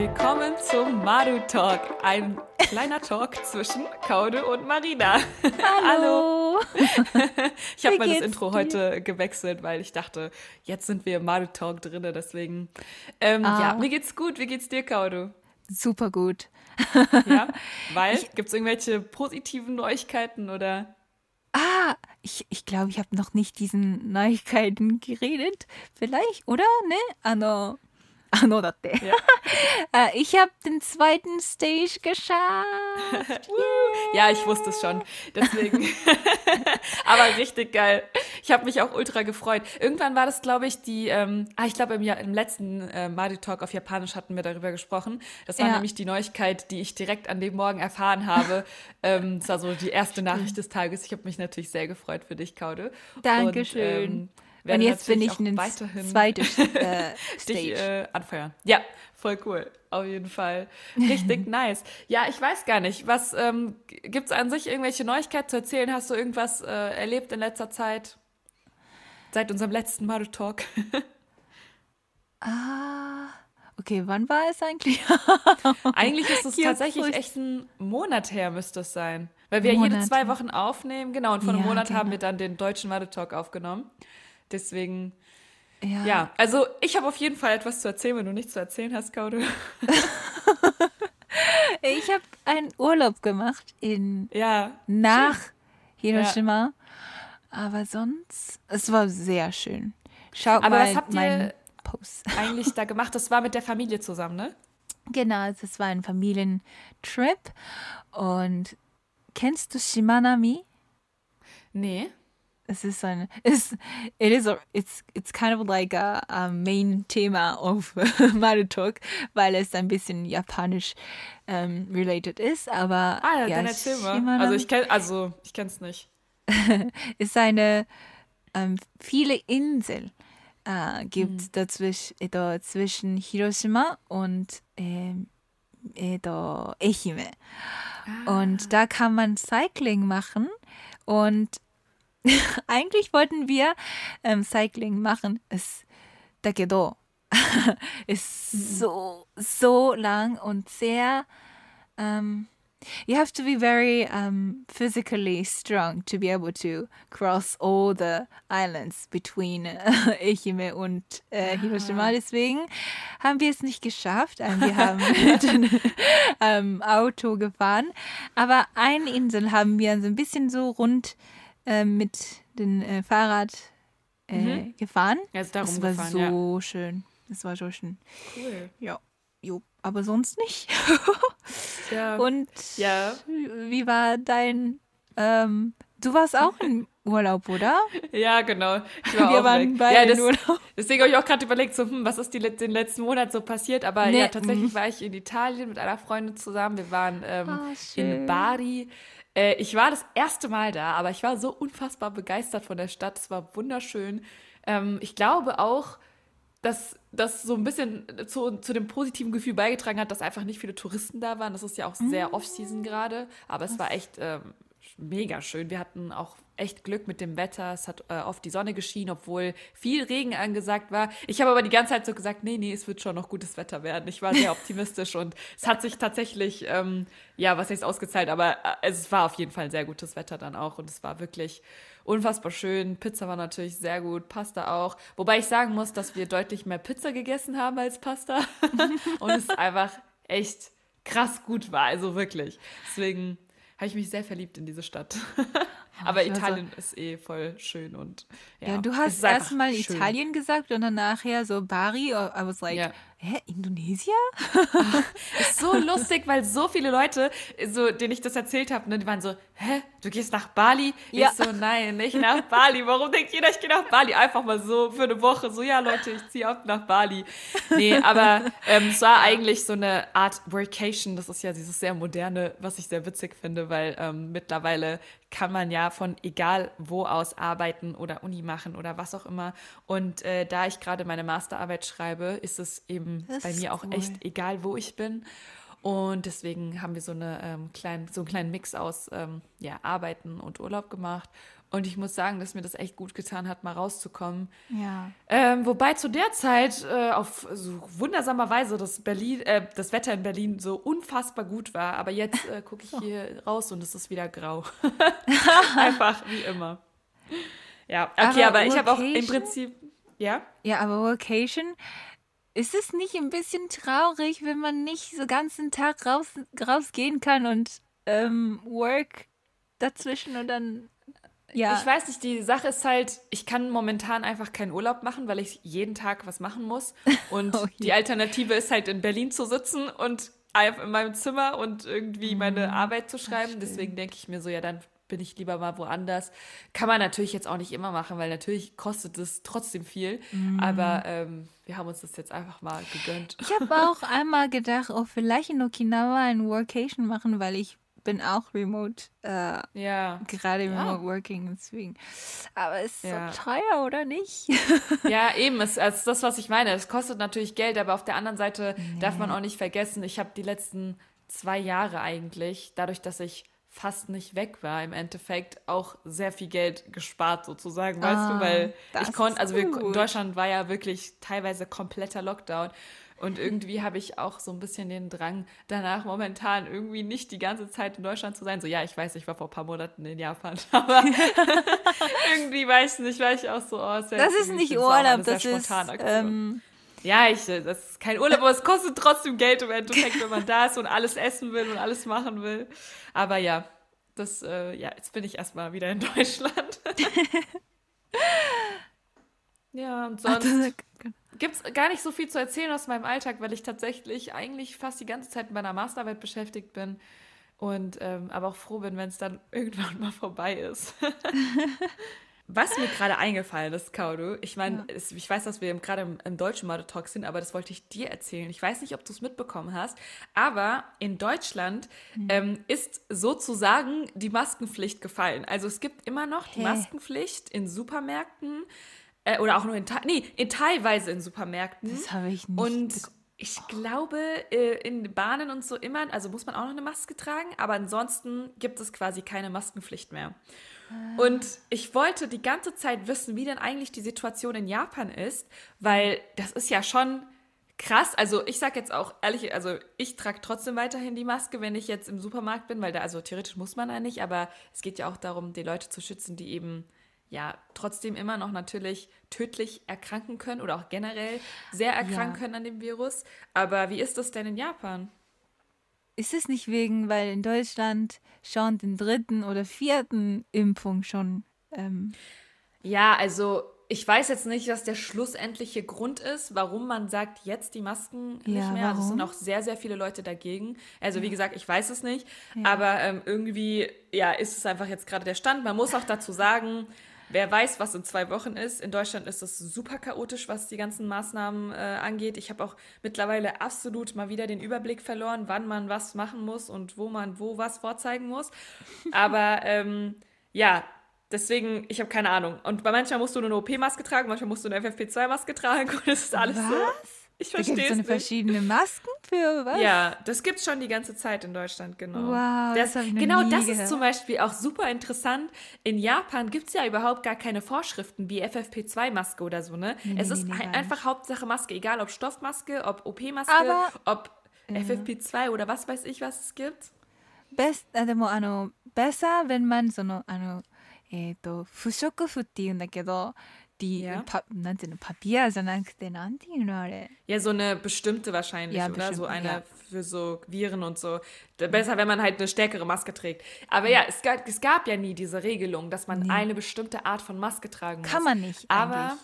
Willkommen zum Maru Talk, ein kleiner Talk zwischen Kaude und Marina. Hallo. ich habe mal das Intro dir? heute gewechselt, weil ich dachte, jetzt sind wir im Maru Talk drinne, deswegen. Ähm, Ah. Ja, mir geht's gut. Wie geht's dir, Kaude? Super gut. Ja, weil gibt's irgendwelche positiven Neuigkeiten oder? Ah, ich ich, glaube, ich habe noch nicht diesen Neuigkeiten geredet. Vielleicht, oder? Ne? Ano. Ano だって。 Ja. Äh, ich habe den zweiten Stage geschafft. Ja, ich wusste es schon. Deswegen. Aber richtig geil. Ich habe mich auch ultra gefreut. Irgendwann war das, glaube ich, die, ähm, ah, ich glaube, im, Jahr- im letzten äh, Mario Talk auf Japanisch hatten wir darüber gesprochen. Das war Ja. nämlich die Neuigkeit, die ich direkt an dem Morgen erfahren habe. ähm, das war so die erste Nachricht des Tages. Ich habe mich natürlich sehr gefreut für dich, Kaude. Dankeschön. Und, ähm, und jetzt bin ich in den auch weiterhin zweiten äh, dich Stage. äh, anfeuern. Ja, voll cool. Auf jeden Fall. Richtig nice. Ja, ich weiß gar nicht. Was ähm, gibt es an sich irgendwelche Neuigkeiten zu erzählen? Hast du irgendwas äh, erlebt in letzter Zeit? Seit unserem letzten Mario Talk. ah, okay, wann war es eigentlich? Eigentlich ist es tatsächlich echt ein Monat her, müsste es sein. Weil wir jede Monat zwei her. Wochen aufnehmen. Genau, und vor einem Ja, Monat haben genau. wir dann den deutschen Mario Talk aufgenommen. Deswegen, ja. ja. Also, ich habe auf jeden Fall etwas zu erzählen, wenn du nichts zu erzählen hast, Kaude. Ich habe einen Urlaub gemacht in Ja. nach Hiroshima. Aber sonst, es war sehr schön. Schaut Aber mal was habt ihr- Post. Eigentlich da gemacht, das war mit der Familie zusammen, ne? Genau, es war ein Familientrip. Und kennst du Shimanami? Nee. Es ist ein, it's, it is a, it's, it's kind of like a, a main Thema of Marutok, weil es ein bisschen japanisch ähm, related ist. Aber Ah, ja, ja, dann erzähl mal. Also ich kenn, also ich kenn's nicht. ist eine ähm, viele Inseln äh, gibt dazwischen eto, zwischen Hiroshima und ähm, eto, Ehime. Und da kann man Cycling machen und eigentlich wollten wir ähm, Cycling machen. Es, da ist mhm. so, so lang und sehr. Um, you have to be very um, physically strong to be able to cross all the islands between uh, Ehime und uh, Hiroshima. Deswegen haben wir es nicht geschafft. Um, wir haben mit einem Auto gefahren. Aber eine Insel haben wir so ein bisschen so rund äh, mit dem äh, Fahrrad äh, gefahren. Ja, ist darum Es war gefahren, so schön. Es war so schön. ja. Cool. Ja. Jo, aber sonst nicht. Ja. Und ja. wie war dein, ähm, du warst auch im Urlaub, oder? ja, genau. War Wir waren weg. beide ja, das, Urlaub. Deswegen habe ich auch gerade überlegt, so, hm, was ist die, den letzten Monat so passiert? Aber Nee, ja, tatsächlich war ich in Italien mit einer Freundin zusammen. Wir waren ähm, Ah, in. Bari. Äh, ich war das erste Mal da, aber ich war so unfassbar begeistert von der Stadt. Es war wunderschön. Ähm, ich glaube auch, dass das so ein bisschen zu, zu dem positiven Gefühl beigetragen hat, dass einfach nicht viele Touristen da waren. Das ist ja auch sehr Off-Season gerade, aber es war echt ähm, mega schön. Wir hatten auch echt Glück mit dem Wetter. Es hat äh, oft die Sonne geschienen, obwohl viel Regen angesagt war. Ich habe aber die ganze Zeit so gesagt, nee, nee, es wird schon noch gutes Wetter werden. Ich war sehr optimistisch und es hat sich tatsächlich, ähm, ja, was heißt ausgezahlt, aber äh, es war auf jeden Fall sehr gutes Wetter dann auch und es war wirklich unfassbar schön. Pizza war natürlich sehr gut, Pasta auch. Wobei ich sagen muss, dass wir deutlich mehr Pizza gegessen haben als Pasta und es einfach echt krass gut war, also wirklich. Deswegen habe ich mich sehr verliebt in diese Stadt. Aber war so- Italien ist eh voll schön und ja. Ja, du hast erstmal. Italien gesagt und dann nachher so Bari. I was like, Ja. Hä, Indonesien? Ist so lustig, weil so viele Leute, so, denen ich das erzählt habe, ne, die waren so, hä, du gehst nach Bali? Ja. Ich so, nein, nicht nach Bali. Warum denkt jeder, ich gehe nach Bali? Einfach mal so für eine Woche. So, ja, Leute, ich ziehe ab nach Bali. Nee, aber ähm, es war eigentlich so eine Art Workation. Das ist ja dieses sehr moderne, was ich sehr witzig finde, weil ähm, mittlerweile kann man ja von egal wo aus arbeiten oder Uni machen oder was auch immer. Und äh, da ich gerade meine Masterarbeit schreibe, ist es eben Das bei ist mir auch cool. echt egal, wo ich bin. Und deswegen haben wir so, eine, ähm, klein, so einen kleinen Mix aus ähm, ja, Arbeiten und Urlaub gemacht. Und ich muss sagen, dass mir das echt gut getan hat, mal rauszukommen. Ja. Ähm, wobei zu der Zeit äh, auf so wundersamer Weise das, Berlin, äh, das Wetter in Berlin so unfassbar gut war. Aber jetzt äh, gucke ich hier raus und es ist wieder grau. Einfach wie immer. Ja, okay, aber, Aber ich habe auch im? Prinzip. Ja? Ja, aber Vacation, ist es nicht ein bisschen traurig, wenn man nicht so ganzen Tag raus, rausgehen kann und ähm, Work dazwischen und dann. Ja, Ich weiß nicht, die Sache ist halt, ich kann momentan einfach keinen Urlaub machen, weil ich jeden Tag was machen muss. Und Oh die Alternative ist halt in Berlin zu sitzen und einfach in meinem Zimmer und irgendwie meine Arbeit zu schreiben. Deswegen denke ich mir so, ja, dann bin ich lieber mal woanders. Kann man natürlich jetzt auch nicht immer machen, weil natürlich kostet es trotzdem viel. Aber ähm, wir haben uns das jetzt einfach mal gegönnt. ich habe auch einmal gedacht, oh, vielleicht in Okinawa ein Workation machen, weil ich bin auch remote, äh, Ja. gerade Ja. remote working, deswegen. Aber ist Ja. so teuer, oder nicht? Ja, eben, es es ist das, was ich meine. Es kostet natürlich Geld, aber auf der anderen Seite darf man auch nicht vergessen, ich habe die letzten zwei Jahre eigentlich, dadurch, dass ich fast nicht weg war, im Endeffekt auch sehr viel Geld gespart sozusagen, weißt Ah, du, weil das ich konnte, also wir. Deutschland war ja wirklich teilweise kompletter Lockdown und irgendwie habe ich auch so ein bisschen den Drang danach momentan irgendwie nicht die ganze Zeit in Deutschland zu sein. So, ja, ich weiß, ich war vor ein paar Monaten in Japan, aber irgendwie weiß ich nicht, weil ich auch so, oh, ist ja Das ist nicht Urlaub, das ist. Ähm, Ja, ich, äh, das ist kein Urlaub, aber es kostet trotzdem Geld im Endeffekt, wenn man da ist und alles essen will und alles machen will. Aber ja, das, äh, ja, jetzt bin ich erstmal wieder in Deutschland. ja, und sonst gibt es gar nicht so viel zu erzählen aus meinem Alltag, weil ich tatsächlich eigentlich fast die ganze Zeit mit meiner Masterarbeit beschäftigt bin. Und ähm, aber auch froh bin, wenn es dann irgendwann mal vorbei ist. Was mir gerade eingefallen ist, Kaudu, ich meine, es- ich weiß, dass wir gerade im, im deutschen Model Talk sind, aber das wollte ich dir erzählen. Ich weiß nicht, ob du es mitbekommen hast, aber in Deutschland ähm, ist sozusagen die Maskenpflicht gefallen. Also es gibt immer noch die Hä? Maskenpflicht in Supermärkten äh, oder auch nur in, nee, in teilweise in Supermärkten. Das habe ich nicht. Und ich glaube, äh, in Bahnen und so immer, also muss man auch noch eine Maske tragen, aber ansonsten gibt es quasi keine Maskenpflicht mehr. Und ich wollte die ganze Zeit wissen, wie denn eigentlich die Situation in Japan ist, weil das ist ja schon krass. Also ich sag jetzt auch ehrlich, also ich trage trotzdem weiterhin die Maske, wenn ich jetzt im Supermarkt bin, weil da, also theoretisch muss man da nicht, aber es geht ja auch darum, die Leute zu schützen, die eben ja trotzdem immer noch natürlich tödlich erkranken können oder auch generell sehr erkranken Ja. können an dem Virus. Aber wie ist das denn in Japan? Ist es nicht wegen, weil in Deutschland schon den dritten oder vierten Impfung schon. Ähm, Ja, also ich weiß jetzt nicht, was der schlussendliche Grund ist, warum man sagt, jetzt die Masken nicht Ja, mehr. Also es sind auch sehr, sehr viele Leute dagegen. Also wie gesagt, ich weiß es nicht. Aber ähm, irgendwie, ja, ist es einfach jetzt gerade der Stand. Man muss auch dazu sagen, wer weiß, was in zwei Wochen ist. In Deutschland ist es super chaotisch, was die ganzen Maßnahmen äh, angeht. Ich habe auch mittlerweile absolut mal wieder den Überblick verloren, wann man was machen muss und wo man wo was vorzeigen muss. Aber ähm, ja, deswegen, ich habe keine Ahnung. Und bei manchmal musst du nur eine OP-Maske tragen, manchmal musst du eine FFP2-Maske tragen und es ist alles so. Was? Ich da gibt verstehe es es so nicht. verschiedene Masken für was? Ja, das gibt's schon die ganze Zeit in Deutschland, genau. Wow, das hab ich noch genau nie das ist gehört. zum Beispiel auch super interessant. In Japan gibt's ja überhaupt gar keine Vorschriften wie FFP2-Maske oder so, ne? Nee, es nee, ist nee, ein- gar einfach Hauptsache Maske, egal ob Stoffmaske, ob OP-Maske, Aber- ob FFP2 oder was weiß ich, was es gibt. ベスあでもあの besser wenn man そのあのえっ、と不織布っていうんだけど die ja. pa nennt sie Papier, sondern Xenantinare. Ja, so eine bestimmte wahrscheinlich, ja, oder? Bestimmt, so eine ja. für so Viren und so. Besser, wenn man halt eine stärkere Maske trägt. Aber ja, es, gab, es gab ja nie diese Regelung, dass man nee. eine bestimmte Art von Maske tragen muss. Kann man nicht. Aber. Eigentlich.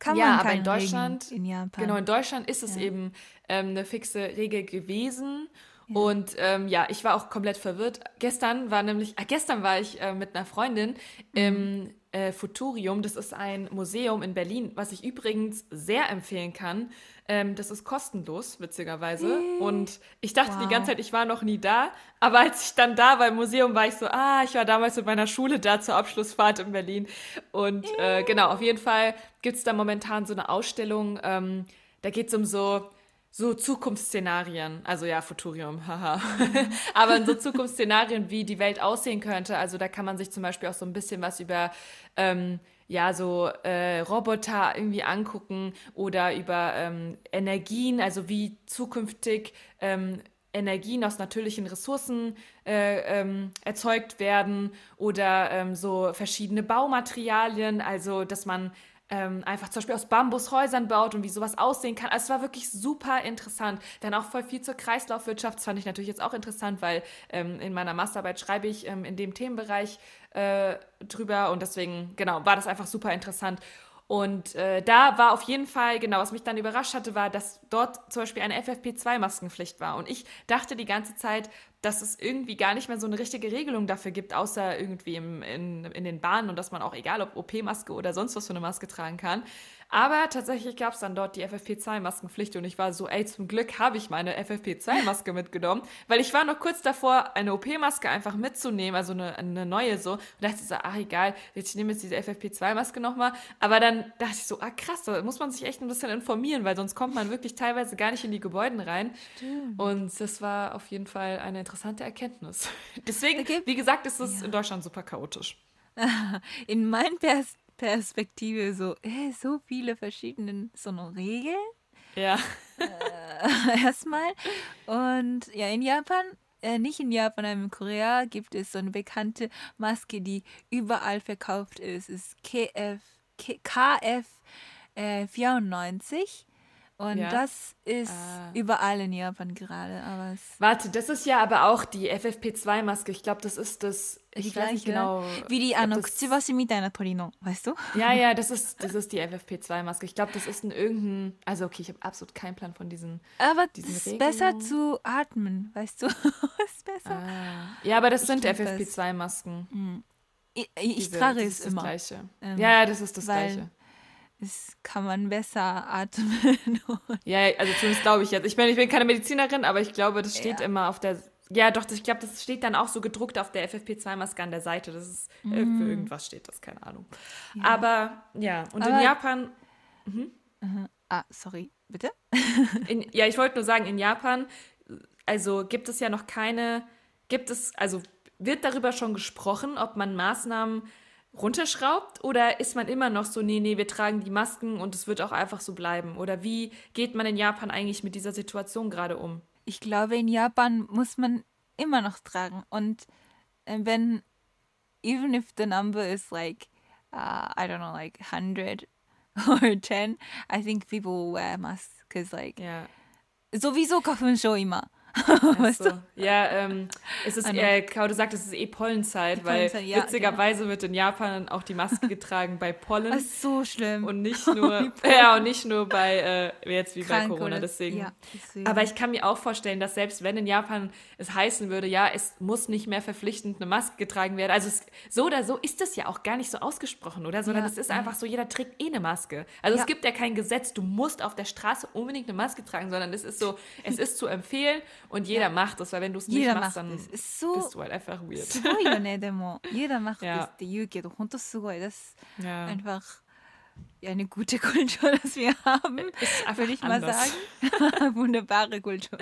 Kann ja, man aber in Deutschland, in Japan. genau, in Deutschland ist es eben ähm, eine fixe Regel gewesen. Ja. Und ähm, ja, ich war auch komplett verwirrt. Gestern war nämlich, äh, gestern war ich äh, mit einer Freundin mhm. im äh, Futurium. Das ist ein Museum in Berlin, was ich übrigens sehr empfehlen kann. Ähm, das ist kostenlos, witzigerweise. Und ich dachte die Wow. ganze Zeit, ich war noch nie da. Aber als ich dann da war im Museum, war ich so, ah, ich war damals mit meiner Schule da zur Abschlussfahrt in Berlin. Und äh, genau, auf jeden Fall gibt es da momentan so eine Ausstellung. Ähm, da geht es um so so Zukunftsszenarien, also ja, Futurium, haha, aber in so Zukunftsszenarien, wie die Welt aussehen könnte. Also da kann man sich zum Beispiel auch so ein bisschen was über ähm, ja, so äh, Roboter irgendwie angucken oder über ähm, Energien, also wie zukünftig ähm, Energien aus natürlichen Ressourcen äh, ähm, erzeugt werden oder ähm, so verschiedene Baumaterialien, also dass man ähm, einfach zum Beispiel aus Bambushäusern baut und wie sowas aussehen kann. Also es war wirklich super interessant. Dann auch voll viel zur Kreislaufwirtschaft. Das fand ich natürlich jetzt auch interessant, weil ähm, in meiner Masterarbeit schreibe ich ähm, in dem Themenbereich äh, drüber und deswegen, genau, war das einfach super interessant. Und äh, da war auf jeden Fall, genau, was mich dann überrascht hatte, war, dass dort zum Beispiel eine FFP2-Maskenpflicht war. Und ich dachte die ganze Zeit, dass es irgendwie gar nicht mehr so eine richtige Regelung dafür gibt, außer irgendwie im, in, in den Bahnen und dass man auch, egal ob OP-Maske oder sonst was für eine Maske tragen kann. Aber tatsächlich gab es dann dort die FFP2-Maskenpflicht und ich war so, ey, zum Glück habe ich meine FFP2-Maske mitgenommen, weil ich war noch kurz davor, eine OP-Maske einfach mitzunehmen, also eine, eine neue so. Und dachte so, ach egal, ich nehme jetzt diese FFP2-Maske nochmal. Aber dann dachte ich so, ah krass, da muss man sich echt ein bisschen informieren, weil sonst kommt man wirklich teilweise gar nicht in die Gebäuden rein. Stimmt. Und das war auf jeden Fall eine interessante Erkenntnis. Deswegen, wie gesagt, ist es ja. in Deutschland super chaotisch. In meinem Pers Perspektive so, äh, so viele verschiedene so eine Regeln. Ja. Äh, erstmal. Und ja, in Japan, äh, nicht in Japan, aber in Korea gibt es so eine bekannte Maske, die überall verkauft ist. Es ist KF, KF äh, 94. Und ja. das ist ah. überall in Japan gerade. Aber Warte, das ist ja aber auch die FFP2-Maske. Ich glaube, das ist das. Ich die weiß nicht genau. Wie die ano Torino, weißt du? Ja, ja, das ist, das ist die FFP2-Maske. Ich glaube, das ist ein irgendein. Also, okay, ich habe absolut keinen Plan von diesen. Aber es ist besser zu atmen, weißt du? ist besser. Ah. Ja, aber das ich sind FFP2-Masken. Mhm. Ich, ich trage es immer. Das Gleiche. Ähm, ja, das ist das Gleiche ist, kann man besser atmen. ja, also zumindest glaube ich jetzt. Ich bin, ich bin keine Medizinerin, aber ich glaube, das steht ja. immer auf der. Ja, doch, ich glaube, das steht dann auch so gedruckt auf der FFP2-Maske an der Seite. Das ist mm. für irgendwas steht das, keine Ahnung. Ja. Aber ja, und aber, in Japan. Mhm. Uh, ah, sorry, bitte? in, ja, ich wollte nur sagen, in Japan, also gibt es ja noch keine, gibt es, also wird darüber schon gesprochen, ob man Maßnahmen runterschraubt oder ist man immer noch so, nee, nee, wir tragen die Masken und es wird auch einfach so bleiben? Oder wie geht man in Japan eigentlich mit dieser Situation gerade um? Ich glaube, in Japan muss man immer noch tragen und äh, wenn, even if the number is like, uh, I don't know, like 100 or 10, I think people will wear masks because like, yeah. sowieso 花粉症今。 weißt du? Ja, ähm, es ist, äh, Kaude sagt, es ist eh Pollenzeit, weil Pollenzeit, ja, witzigerweise genau. wird in Japan auch die Maske getragen bei Pollen. Das ist so schlimm. Und nicht nur, ja, und nicht nur bei, äh, jetzt wie Krank bei Corona, deswegen. Ja, deswegen. Aber ich kann mir auch vorstellen, dass selbst wenn in Japan es heißen würde, ja, es muss nicht mehr verpflichtend eine Maske getragen werden, also es, so oder so ist das ja auch gar nicht so ausgesprochen, oder? Sondern ja, es ist einfach so, jeder trägt eh eine Maske. Also es gibt ja kein Gesetz, du musst auf der Straße unbedingt eine Maske tragen, sondern es ist so, es ist zu empfehlen und jeder ja. macht es, weil wenn du es nicht machst, dann bist du halt einfach weird. すごいよね、でも。jeder macht esって言うけど、本当すごい。Das ist ja. einfach ja, eine gute Kultur, dass wir haben, würde ich mal anders. sagen. Wunderbare Kultur.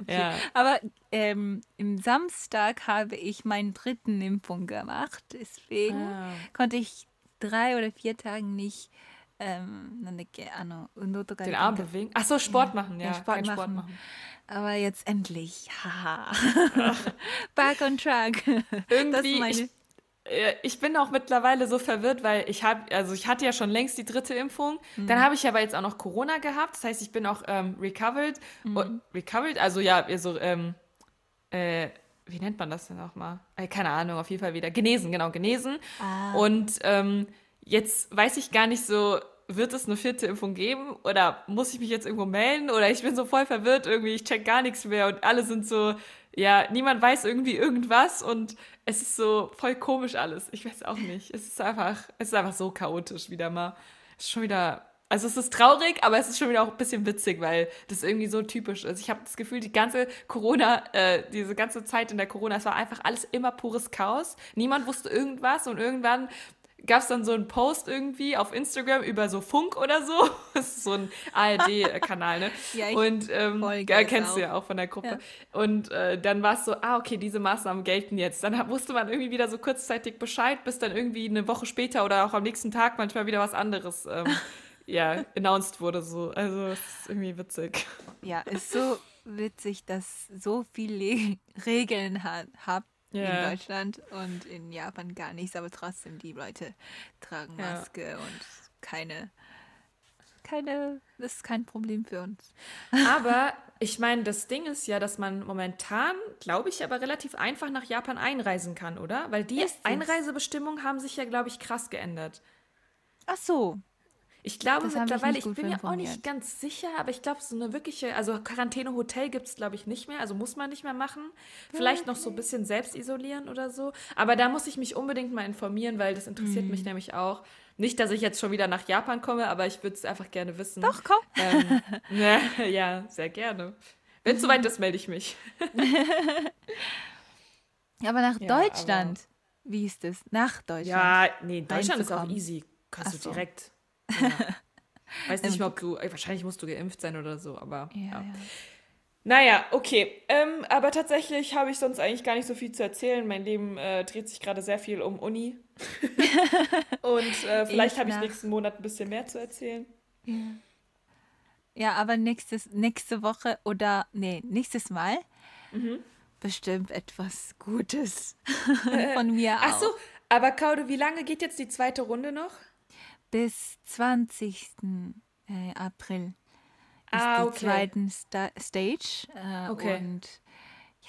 Okay. Ja. Aber ähm, im Samstag habe ich meinen dritten Impfung gemacht. Deswegen ah. konnte ich drei oder vier Tage nicht ähm, den Arm bewegen. Ach so, Sport machen, ja. ja Sport, machen. Sport machen. Aber jetzt endlich. Haha. Back on track. Irgendwie. Ich, ich, bin auch mittlerweile so verwirrt, weil ich habe, also ich hatte ja schon längst die dritte Impfung. Mhm. Dann habe ich aber jetzt auch noch Corona gehabt. Das heißt, ich bin auch ähm, recovered. Mhm. Oh, recovered, also ja, so, ähm, äh, wie nennt man das denn nochmal? Äh, keine Ahnung, auf jeden Fall wieder. Genesen, genau, genesen. Ah. Und ähm, jetzt weiß ich gar nicht so, wird es eine vierte Impfung geben oder muss ich mich jetzt irgendwo melden oder ich bin so voll verwirrt irgendwie, ich check gar nichts mehr und alle sind so, ja, niemand weiß irgendwie irgendwas und es ist so voll komisch alles. Ich weiß auch nicht. Es ist einfach, es ist einfach so chaotisch wieder mal. Es ist schon wieder, also es ist traurig, aber es ist schon wieder auch ein bisschen witzig, weil das irgendwie so typisch ist. Ich habe das Gefühl, die ganze Corona, äh, diese ganze Zeit in der Corona, es war einfach alles immer pures Chaos. Niemand wusste irgendwas und irgendwann gab es dann so einen Post irgendwie auf Instagram über so Funk oder so. Das ist so ein ARD-Kanal, ne? Ja, ich und ähm, ja, kennst du auch. ja auch von der Gruppe. Und äh, dann war es so, ah, okay, diese Maßnahmen gelten jetzt. Dann wusste man irgendwie wieder so kurzzeitig Bescheid, bis dann irgendwie eine Woche später oder auch am nächsten Tag manchmal wieder was anderes ähm, ja, announced wurde. So. Also es ist irgendwie witzig. Ja, ist so witzig, dass so viele Regeln hat, habt Ja. in Deutschland und in Japan gar nichts, aber trotzdem die Leute tragen Ja. Maske und keine, keine, das ist kein Problem für uns. Aber ich meine, das Ding ist ja, dass man momentan, glaube ich, aber relativ einfach nach Japan einreisen kann, oder? Weil die Ist es? Einreisebestimmungen haben sich ja, glaube ich, krass geändert. Ach so, Ich glaube Das mittlerweile, ich gut bin mir auch nicht ganz sicher, aber ich glaube, so eine wirkliche, also Quarantäne-Hotel gibt es, glaube ich, nicht mehr, also muss man nicht mehr machen. Vielleicht noch so ein bisschen selbst isolieren oder so. Aber da muss ich mich unbedingt mal informieren, weil das interessiert Mhm. mich nämlich auch. Nicht, dass ich jetzt schon wieder nach Japan komme, aber ich würde es einfach gerne wissen. doch, komm. Ähm, ja, ja, sehr gerne. Wenn es soweit ist, melde ich mich. Aber nach Ja, Deutschland, wie ist das? Nach Deutschland? Ja, nee, Deutschland ist auch easy. Kannst Ach du so. Ja. Weiß nicht mehr, ob du, äh, wahrscheinlich musst du geimpft sein oder so, aber. Ja, ja. ja. Naja, okay. Ähm, aber tatsächlich habe ich sonst eigentlich gar nicht so viel zu erzählen. Mein Leben äh, dreht sich gerade sehr viel um Uni. Und äh, vielleicht Ich habe ich nächsten Monat ein bisschen mehr zu erzählen. Ja, aber nächstes, nächste Woche oder, nee, nächstes Mal Mhm. bestimmt etwas Gutes von mir Ach auch. so, aber Kaude, wie lange geht jetzt die zweite Runde noch? Bis 20. äh, April ist Ah, die okay. zweite Sta Stage. Äh, Okay. Und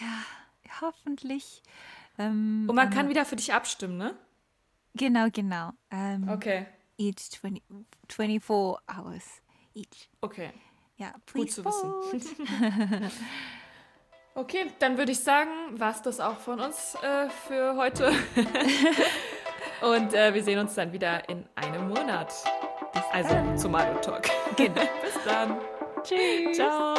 ja, hoffentlich. Ähm, Und man kann wieder für dich abstimmen, ne? Genau, genau. Ähm, Okay, Each 20, 24 hours each. okay. Ja, please zu wissen. vote. Okay, dann würde ich sagen, war es das auch von uns äh, für heute. Und äh, wir sehen uns dann wieder in einem Monat. Also zum Mario Talk. Genau. Bis dann. Tschüss. Ciao.